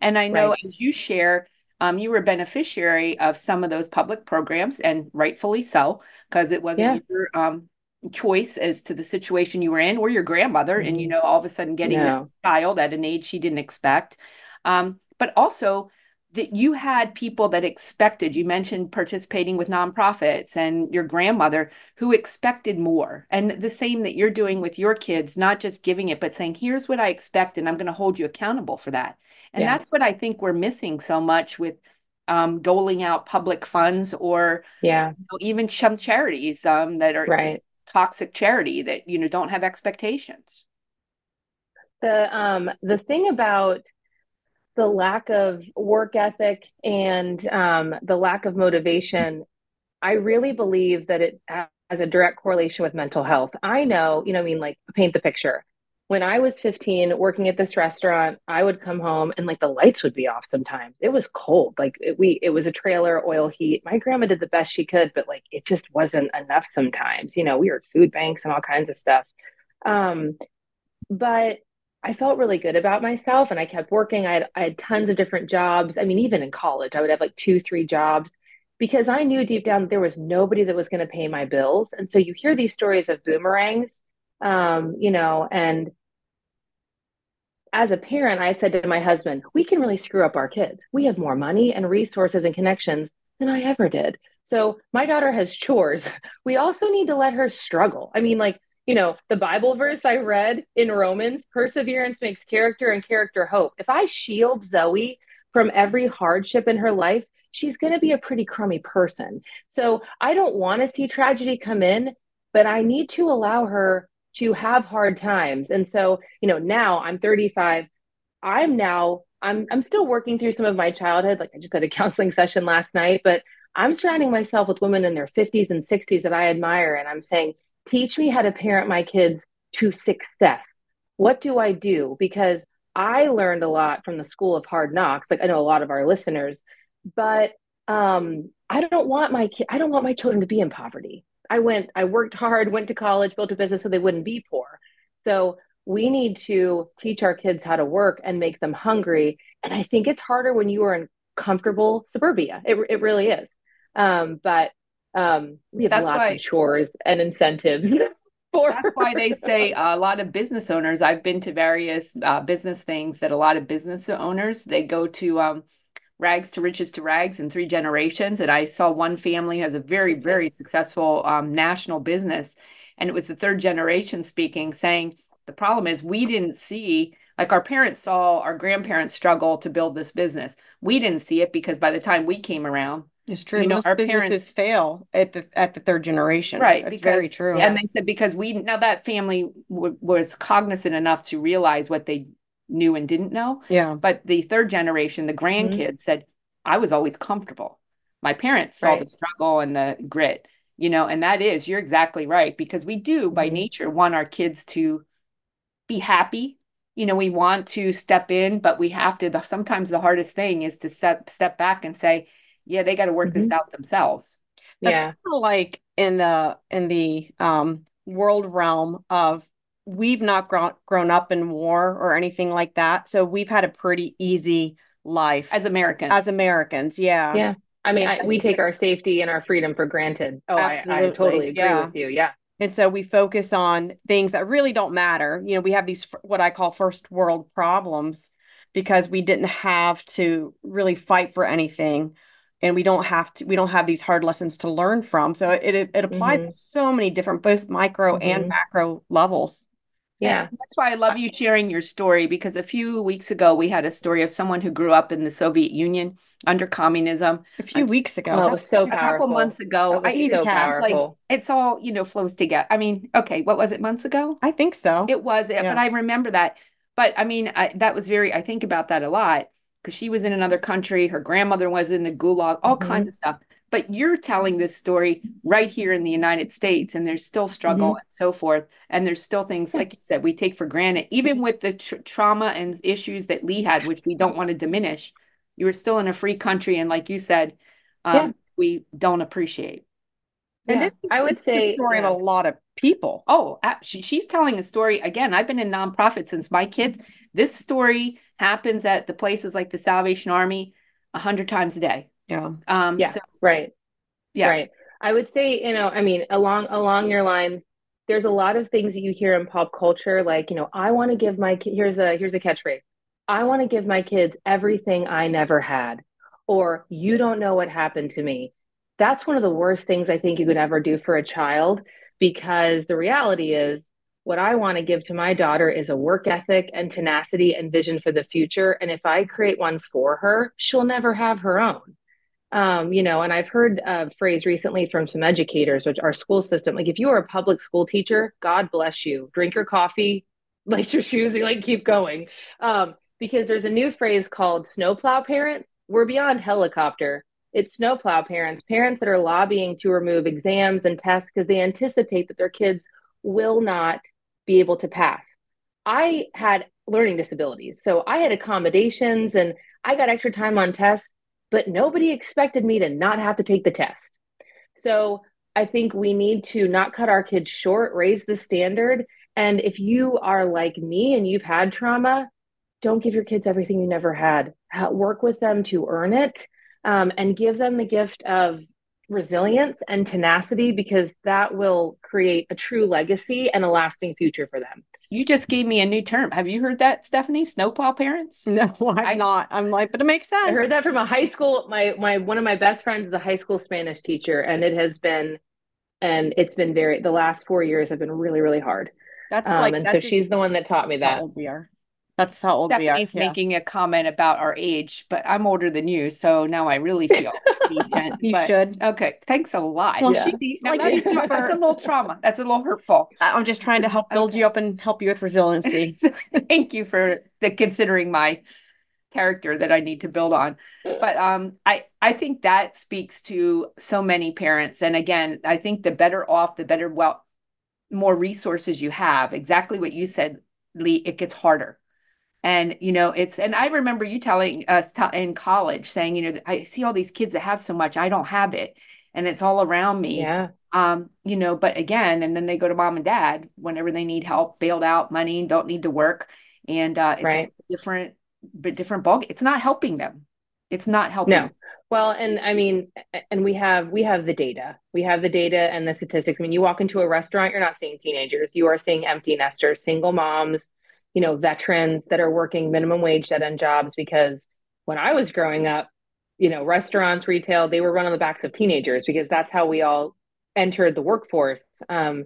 and i know right. as you share um, you were beneficiary of some of those public programs and rightfully so because it wasn't yeah. your um, choice as to the situation you were in or your grandmother mm-hmm. and you mm-hmm. know all of a sudden getting no. this child at an age she didn't expect um, but also that you had people that expected you mentioned participating with nonprofits and your grandmother who expected more and the same that you're doing with your kids not just giving it but saying here's what i expect and i'm going to hold you accountable for that and yeah. that's what i think we're missing so much with um, doling out public funds or yeah you know, even some charities um, that are right. toxic charity that you know don't have expectations the um the thing about the lack of work ethic and um, the lack of motivation, I really believe that it has a direct correlation with mental health. I know, you know, I mean, like paint the picture. When I was 15 working at this restaurant, I would come home and like the lights would be off sometimes. It was cold. Like it, we, it was a trailer, oil heat. My grandma did the best she could, but like it just wasn't enough sometimes. You know, we were food banks and all kinds of stuff. Um, but I felt really good about myself and I kept working. I had, I had tons of different jobs. I mean, even in college, I would have like two, three jobs because I knew deep down there was nobody that was going to pay my bills. And so you hear these stories of boomerangs, um, you know, and as a parent, I said to my husband, we can really screw up our kids. We have more money and resources and connections than I ever did. So my daughter has chores. We also need to let her struggle. I mean, like you know, the Bible verse I read in Romans, perseverance makes character and character hope. If I shield Zoe from every hardship in her life, she's going to be a pretty crummy person. So I don't want to see tragedy come in, but I need to allow her to have hard times. And so, you know, now I'm 35. I'm now I'm I'm still working through some of my childhood. Like I just had a counseling session last night, but I'm surrounding myself with women in their 50s and 60s that I admire and I'm saying, teach me how to parent my kids to success. What do I do? Because I learned a lot from the school of hard knocks. Like I know a lot of our listeners, but um, I don't want my kid. I don't want my children to be in poverty. I went. I worked hard, went to college, built a business so they wouldn't be poor. So we need to teach our kids how to work and make them hungry. And I think it's harder when you are in comfortable suburbia. It it really is. Um, but um, we have That's lots why, of chores and incentives. For That's why they say a lot of business owners. I've been to various uh, business things that a lot of business owners they go to um, rags to riches to rags in three generations. And I saw one family has a very very successful um, national business, and it was the third generation speaking, saying the problem is we didn't see like our parents saw our grandparents struggle to build this business. We didn't see it because by the time we came around, It's true. You know, Most our parents- fail at the at the third generation. Right. That's very true. And they said because we now that family w- was cognizant enough to realize what they knew and didn't know. Yeah. But the third generation, the grandkids said, I was always comfortable. My parents saw the struggle and the grit, you know, and that is, you're exactly right, because we do by Mhm. nature want our kids to be happy. You know, we want to step in, but we have to, the, sometimes the hardest thing is to step step back and say, yeah, they got to work this out themselves. That's Yeah. kind of like in the in the um world realm of we've not grown grown up in war or anything like that. So we've had a pretty easy life As Americans. as Americans. Yeah. Yeah. I mean, I we take our safety and our freedom for granted. Oh, I, I totally agree yeah. with you. Yeah. And so we focus on things that really don't matter. You know, we have these what I call first world problems because we didn't have to really fight for anything and we don't have to we don't have these hard lessons to learn from. So it it, it applies Mhm. to so many different both micro and Mhm. macro levels. Yeah. And that's why I love you sharing your story because a few weeks ago we had a story of someone who grew up in the Soviet Union under communism. A few I'm- weeks ago. Oh, that- was so a couple months ago. I so it's like it's all, you know, flows together. I mean, okay, what was it, months ago? I think so. It was, Yeah. but I remember that. But I mean, I, that was very, I think about that a lot because she was in another country. Her grandmother was in the gulag, all Mhm. kinds of stuff. But you're telling this story right here in the United States, and there's still struggle and so forth. And there's still things, like you said, we take for granted, even with the tr- trauma and issues that Leigh had, which we don't want to diminish. You were still in a free country. And like you said, um, Yeah. we don't appreciate. And Yeah. this is I would this is the say, story yeah. of a lot of people. Oh, she, she's telling a story. Again, I've been in nonprofit since my kids. This story happens at the places like the Salvation Army a hundred times a day. Yeah. Um, Yeah. so Right. yeah, Right. I would say, you know, I mean, along along your lines, there's a lot of things that you hear in pop culture, like, you know, I want to give my ki- here's a here's a catchphrase. I want to give my kids everything I never had, or you don't know what happened to me. That's one of the worst things I think you could ever do for a child, because the reality is what I want to give to my daughter is a work ethic and tenacity and vision for the future. And if I create one for her, she'll never have her own um, you know, and I've heard a phrase recently from some educators, which our school system, like if you are a public school teacher, God bless you. Drink your coffee, lace your shoes, and like keep going. Um, because there's a new phrase called snowplow parents. We're beyond helicopter. It's snowplow parents, parents that are lobbying to remove exams and tests because they anticipate that their kids will not be able to pass. I had learning disabilities, so I had accommodations and I got extra time on tests but nobody expected me to not have to take the test. So I think we need to not cut our kids short, raise the standard. And if you are like me and you've had trauma, don't give your kids everything you never had. Work with them to earn it um, and give them the gift of resilience and tenacity because that will create a true legacy and a lasting future for them. you just gave me a new term. Have you heard that, Stephanie? Snowplow parents? No, I'm I- not. I'm like, but it makes sense. I heard that from a high school. My my one of my best friends is a high school Spanish teacher, and it has been, and it's been very. The last four years have been really really hard. That's Um, like and that so she's the one that taught me that. we are. That's how old we are. Stephanie's Yeah. making a comment about our age, but I'm older than you, so now I really feel deficient, You but- should. Okay, thanks a lot. Well, Yeah. she's now like that's, super- that's a little trauma. That's a little hurtful. I- I'm just trying to help build you up and help you with resiliency. Thank you for the considering my character that I need to build on. But um I I think that speaks to so many parents and again, I think the better off, the better well more resources you have, exactly what you said, Leigh, it gets harder. And you know, it's and I remember you telling us t- in college saying, you know, I see all these kids that have so much, I don't have it. And it's all around me Yeah, um you know but again and then they go to mom and dad whenever they need help bailed out money don't need to work and uh it's Right. a different but different ball it's not helping them it's not helping no. Well, and I mean, and we have we have the data. We have the data and the statistics. I mean, you walk into a restaurant, you're not seeing teenagers. You are seeing empty nesters, single moms, you know, veterans that are working minimum wage dead end jobs because when I was growing up, you know, restaurants, retail, they were run on the backs of teenagers because that's how we all entered the workforce. Um,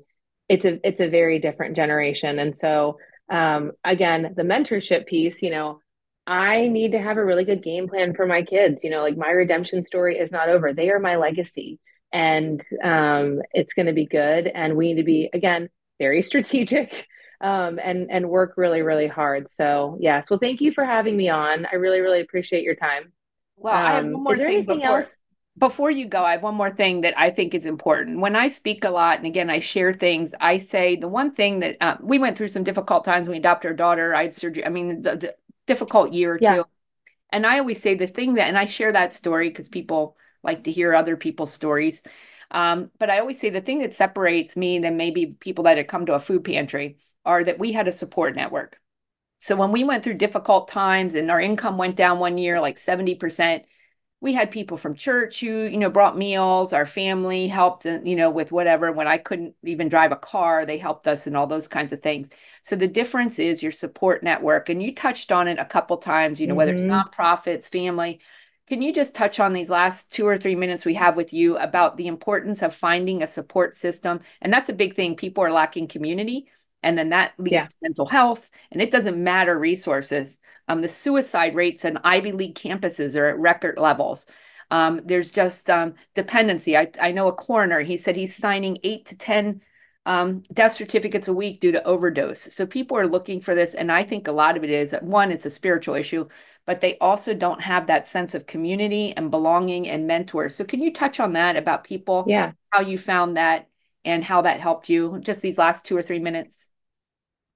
it's a it's a very different generation, and so um, again, the mentorship piece, you know, I need to have a really good game plan for my kids. You know, like my redemption story is not over. They are my legacy and um, it's going to be good. And we need to be, again, very strategic um, and, and work really, really hard. So, yes. Well, thank you for having me on. I really, really appreciate your time. Well, I have one Um, more is there thing anything before else? before you go. I have one more thing that I think is important. When I speak a lot, and again, I share things. I say the one thing that uh, we went through some difficult times when we adopted our daughter. I had surgery. I mean, the, the difficult year or Yeah. two. And I always say the thing that, and I share that story because people like to hear other people's stories. Um, but I always say the thing that separates me than maybe people that had come to a food pantry are that we had a support network. So when we went through difficult times and our income went down one year like 70%, we had people from church who, you know, brought meals, our family helped, uh, you know, with whatever. When I couldn't even drive a car, they helped us and all those kinds of things. So the difference is your support network. And you touched on it a couple times, you know, whether it's Mhm. nonprofits, family. Can you just touch on these last two or three minutes we have with you about the importance of finding a support system? And that's a big thing. People are lacking community, and then that leads Yeah. to mental health. And it doesn't matter resources. Um, the suicide rates on Ivy League campuses are at record levels. Um, there's just um, dependency. I, I know a coroner, he said he's signing eight to 10 um, death certificates a week due to overdose. So people are looking for this. And I think a lot of it is that one, it's a spiritual issue, but they also don't have that sense of community and belonging and mentors. So can you touch on that about people, Yeah. how you found that and how that helped you just these last two or three minutes?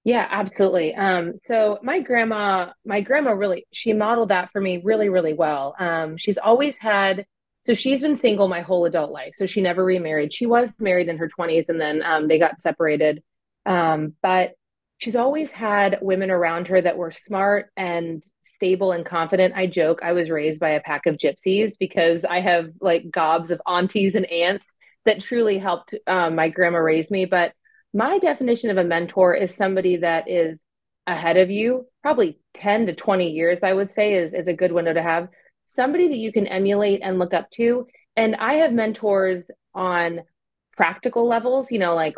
Yeah, absolutely. Um, so my grandma, my grandma really, she modeled that for me really, really well. Um, she's always had, so she's been single my whole adult life. So she never remarried. She was married in her 20s and then um, they got separated. Um, but she's always had women around her that were smart and stable and confident. I joke I was raised by a pack of gypsies because I have like gobs of aunties and aunts that truly helped um, my grandma raise me. But my definition of a mentor is somebody that is ahead of you, probably 10 to 20 years, I would say, is, is a good window to have. Somebody that you can emulate and look up to. And I have mentors on practical levels, you know, like,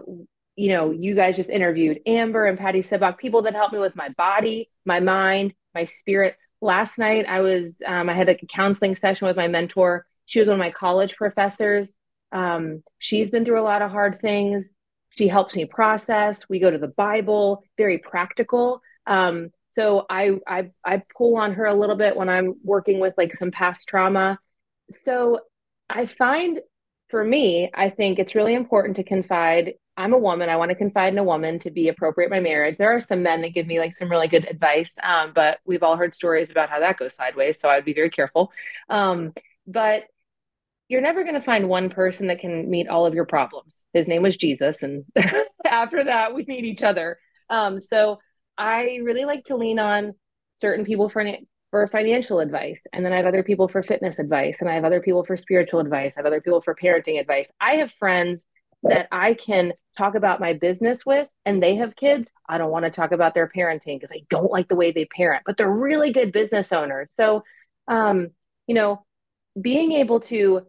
you know, you guys just interviewed Amber and Patty Sibach, people that help me with my body, my mind, my spirit. Last night, I was, um, I had like a counseling session with my mentor. She was one of my college professors. Um, she's been through a lot of hard things she helps me process. We go to the bible very practical. Um, so I, I i pull on her a little bit when i'm working with like some past trauma. So i find for me i think it's really important to confide. I'm a woman. I want to confide in a woman to be appropriate my marriage. There are some men that give me like some really good advice um, but we've all heard stories about how that goes sideways so i'd be very careful. Um, but you're never going to find one person that can meet all of your problems his name was Jesus. And after that, we need each other. Um, so I really like to lean on certain people for, for financial advice. And then I have other people for fitness advice. And I have other people for spiritual advice. I have other people for parenting advice. I have friends that I can talk about my business with, and they have kids. I don't want to talk about their parenting because I don't like the way they parent, but they're really good business owners. So, um, you know, being able to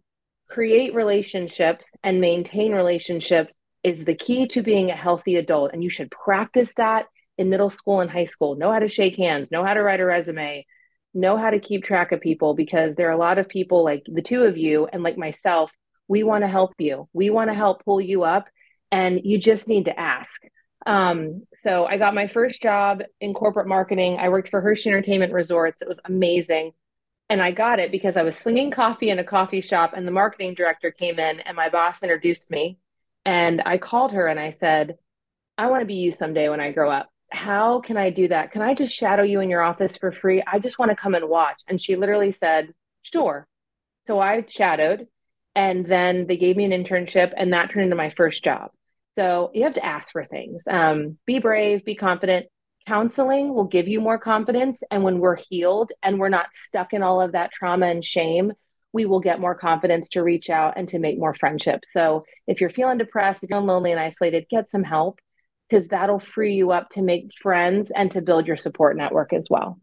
create relationships and maintain relationships is the key to being a healthy adult. And you should practice that in middle school and high school. Know how to shake hands, know how to write a resume, know how to keep track of people because there are a lot of people like the two of you and like myself. We want to help you, we want to help pull you up, and you just need to ask. Um, so I got my first job in corporate marketing. I worked for Hershey Entertainment Resorts. It was amazing. And I got it because I was slinging coffee in a coffee shop, and the marketing director came in, and my boss introduced me. And I called her and I said, I want to be you someday when I grow up. How can I do that? Can I just shadow you in your office for free? I just want to come and watch. And she literally said, Sure. So I shadowed, and then they gave me an internship, and that turned into my first job. So you have to ask for things. Um, be brave, be confident, counseling will give you more confidence. And when we're healed and we're not stuck in all of that trauma and shame, we will get more confidence to reach out and to make more friendships. So if you're feeling depressed, if you're lonely and isolated, get some help because that'll free you up to make friends and to build your support network as well.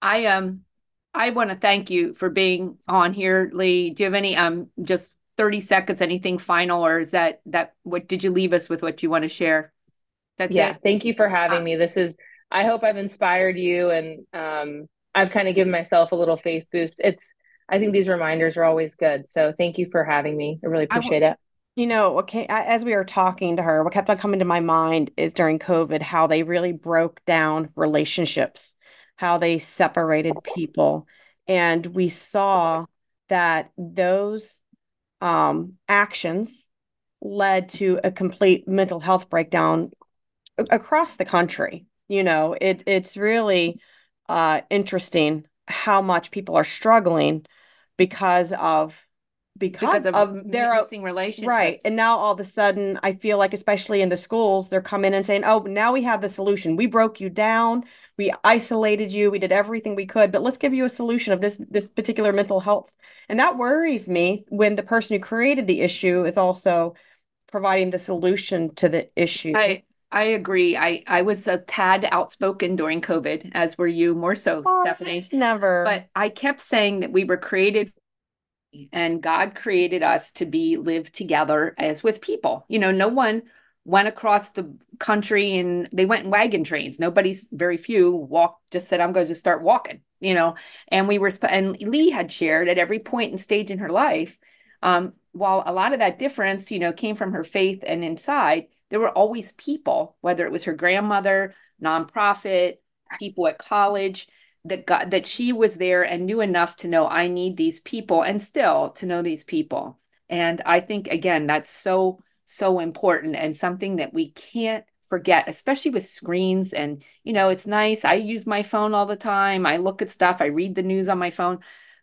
I um I want to thank you for being on here, Leigh. Do you have any um just 30 seconds, anything final, or is that that what did you leave us with what you want to share? That's yeah, it. thank you for having me. This is I hope I've inspired you and um, I've kind of given myself a little faith boost. It's, I think these reminders are always good. So thank you for having me. I really appreciate it. You know, okay, as we were talking to her, what kept on coming to my mind is during COVID, how they really broke down relationships, how they separated people. And we saw that those um, actions led to a complete mental health breakdown across the country. You know, it it's really uh, interesting how much people are struggling because of because, because of, of their missing relationships. right and now all of a sudden i feel like especially in the schools they're coming and saying oh now we have the solution we broke you down we isolated you we did everything we could but let's give you a solution of this this particular mental health and that worries me when the person who created the issue is also providing the solution to the issue I I agree. I I was a tad outspoken during COVID, as were you, more so, oh, Stephanie. Never. But I kept saying that we were created and God created us to be live together as with people. You know, no one went across the country and they went in wagon trains. Nobody's very few walked just said I'm going to just start walking, you know. And we were and Leigh had shared at every point and stage in her life um, while a lot of that difference, you know, came from her faith and inside, there were always people, whether it was her grandmother, nonprofit, people at college, that got that she was there and knew enough to know I need these people and still to know these people. And I think again that's so so important and something that we can't forget especially with screens and you know it's nice I use my phone all the time I look at stuff I read the news on my phone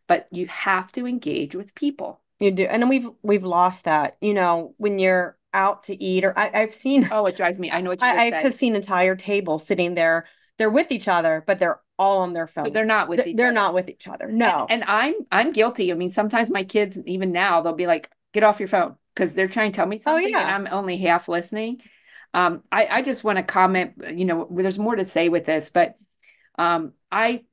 but you have to engage with people. You do. And we've we've lost that. You know, when you're out to eat or I, have seen Oh, it drives me. I know what you I, I have seen entire tables sitting there. They're with each other, but they're all on their phone. But they're not with they're, each they're other. not with each other. No. And, and I'm I'm guilty. I mean, sometimes my kids, even now, they'll be like, get off your phone because they're trying to tell me something oh, yeah. and I'm only half listening. Um, I, I just want to comment, you know, there's more to say with this, but um, I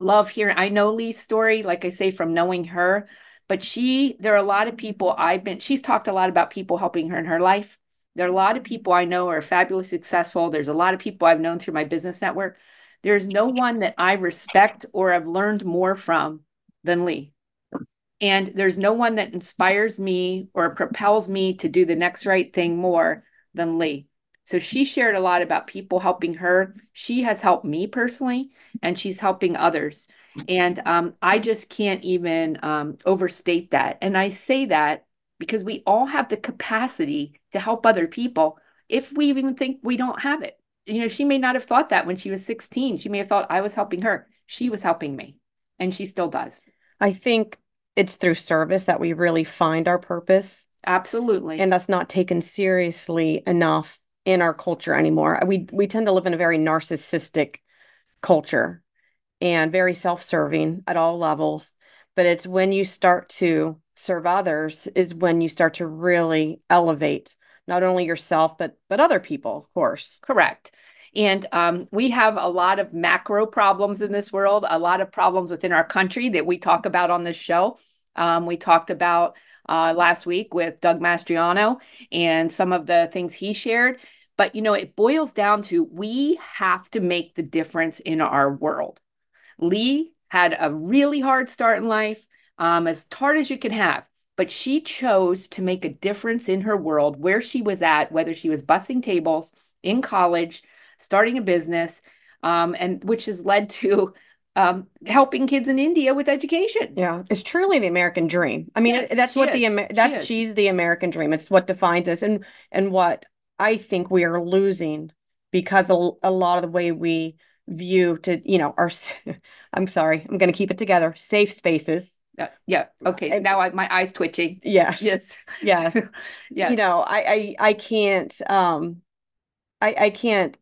love hearing, I know Leigh's story, like I say, from knowing her, but she, there are a lot of people I've been, she's talked a lot about people helping her in her life. There are a lot of people I know are fabulous successful. There's a lot of people I've known through my business network. There's no one that I respect or have learned more from than Leigh. And there's no one that inspires me or propels me to do the next right thing more than Leigh. So she shared a lot about people helping her. She has helped me personally, and she's helping others. And um, I just can't even um, overstate that. And I say that because we all have the capacity to help other people if we even think we don't have it. You know, she may not have thought that when she was 16. She may have thought I was helping her. She was helping me, and she still does. I think it's through service that we really find our purpose. Absolutely. And that's not taken seriously enough in our culture anymore. We we tend to live in a very narcissistic culture and very self-serving at all levels, but it's when you start to serve others is when you start to really elevate not only yourself but but other people, of course. Correct. And um, we have a lot of macro problems in this world, a lot of problems within our country that we talk about on this show. Um, we talked about uh, last week with Doug Mastriano and some of the things he shared. But, you know, it boils down to we have to make the difference in our world. Leigh had a really hard start in life, um, as hard as you can have, but she chose to make a difference in her world where she was at, whether she was bussing tables in college, starting a business, um, and which has led to um, helping kids in India with education. Yeah, it's truly the American dream. I mean, Yes, that's what the is. Amer- She she's the American dream. It's what defines us, and and what I think we are losing because a, a lot of the way we view to you know our. i'm sorry, I'm going to keep it together. Safe spaces. Uh, yeah. Okay. Now I, my eyes twitching. Yes. Yes. Yes. Yeah. You know, I I I can't um, I I can't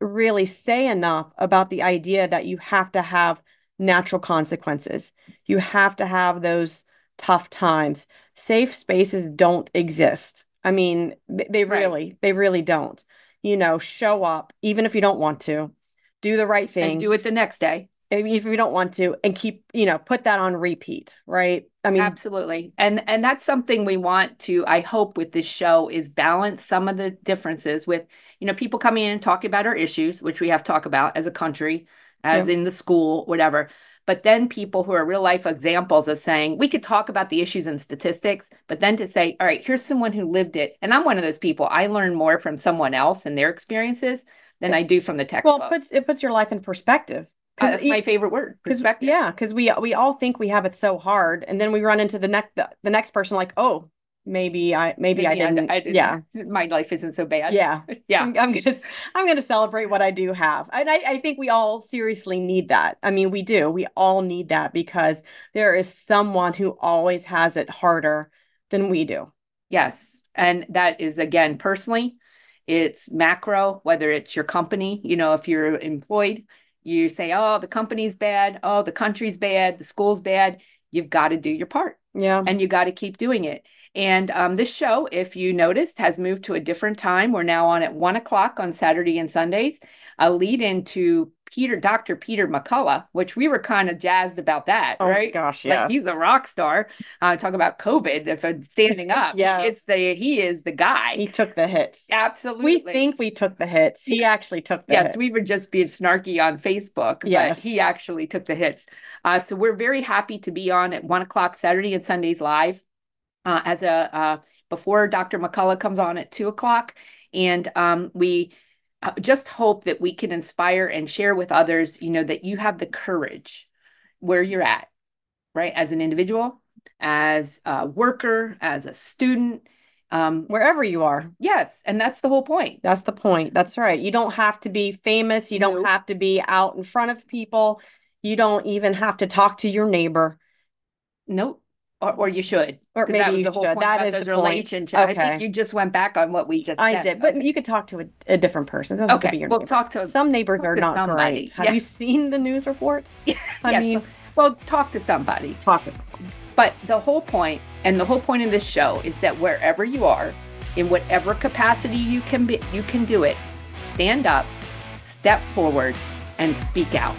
really say enough about the idea that you have to have natural consequences. You have to have those tough times. Safe spaces don't exist. I mean, th- they Right. really, they really don't. You know, show up even if you don't want to. Do the right thing. and do it the next day. if we don't want to and keep you know put that on repeat right i mean absolutely and and that's something we want to i hope with this show is balance some of the differences with you know people coming in and talking about our issues which we have to talk about as a country as Yeah. in the school whatever but then people who are real life examples of saying we could talk about the issues and statistics but then to say all right here's someone who lived it and i'm one of those people i learn more from someone else and their experiences than i do from the textbook well it puts it puts your life in perspective Uh, that's my favorite word perspective yeah, because we we all think we have it so hard, and then we run into the next the, the next person like, oh, maybe I maybe, I, didn't. Yeah, my life isn't so bad yeah, yeah I'm, I'm gonna I'm gonna celebrate what I do have, and I I think we all seriously need that. I mean, we do. We all need that because there is someone who always has it harder than we do. Yes. And that is again personally, it's macro, whether it's your company, you know, if you're employed, you say, oh, the company's bad, oh, the country's bad, the school's bad. You've got to do your part Yeah, and you got to keep doing it. And um, this show, if you noticed, has moved to a different time. We're now on at one o'clock on Saturday and Sundays, a lead into Peter, Dr. Peter McCullough, which we were kind of jazzed about that, Oh right? gosh, Like yeah. he's a rock star. Uh, talk about COVID, if it's standing up. Yeah. It's the, he is the guy. he took the hits. Absolutely. We think we took the hits. He Yes. actually took the hits. Yes, hits. we were just being snarky on Facebook, Yes. but he actually took the hits. Uh, so we're very happy to be on at one o'clock Saturday and Sundays live uh, as a uh, before Dr. McCullough comes on at two o'clock, and um, we just hope that we can inspire and share with others. You know that you have the courage where you're at, right? As an individual, as a worker, as a student. Um, Wherever you are. yes, and that's the whole point. That's the point. That's right. You don't have to be famous. You don't have to be out in front of people. You don't even have to talk to your neighbor. Nope. Or, or you should. Or 'cause maybe that was you the whole should. point That about is the those point. relationships. I Okay. think you just went back on what we just I said. did, but you could talk to a, a different person. It doesn't have to okay, be your we'll neighbor. talk to Some neighbors talk are to not somebody. great. Have you seen the news reports? I yes, mean, well, talk to somebody. talk to someone. But the whole point, and the whole point of this show, is that wherever you are, in whatever capacity you can be, you can do it. Stand up, step forward, and speak out.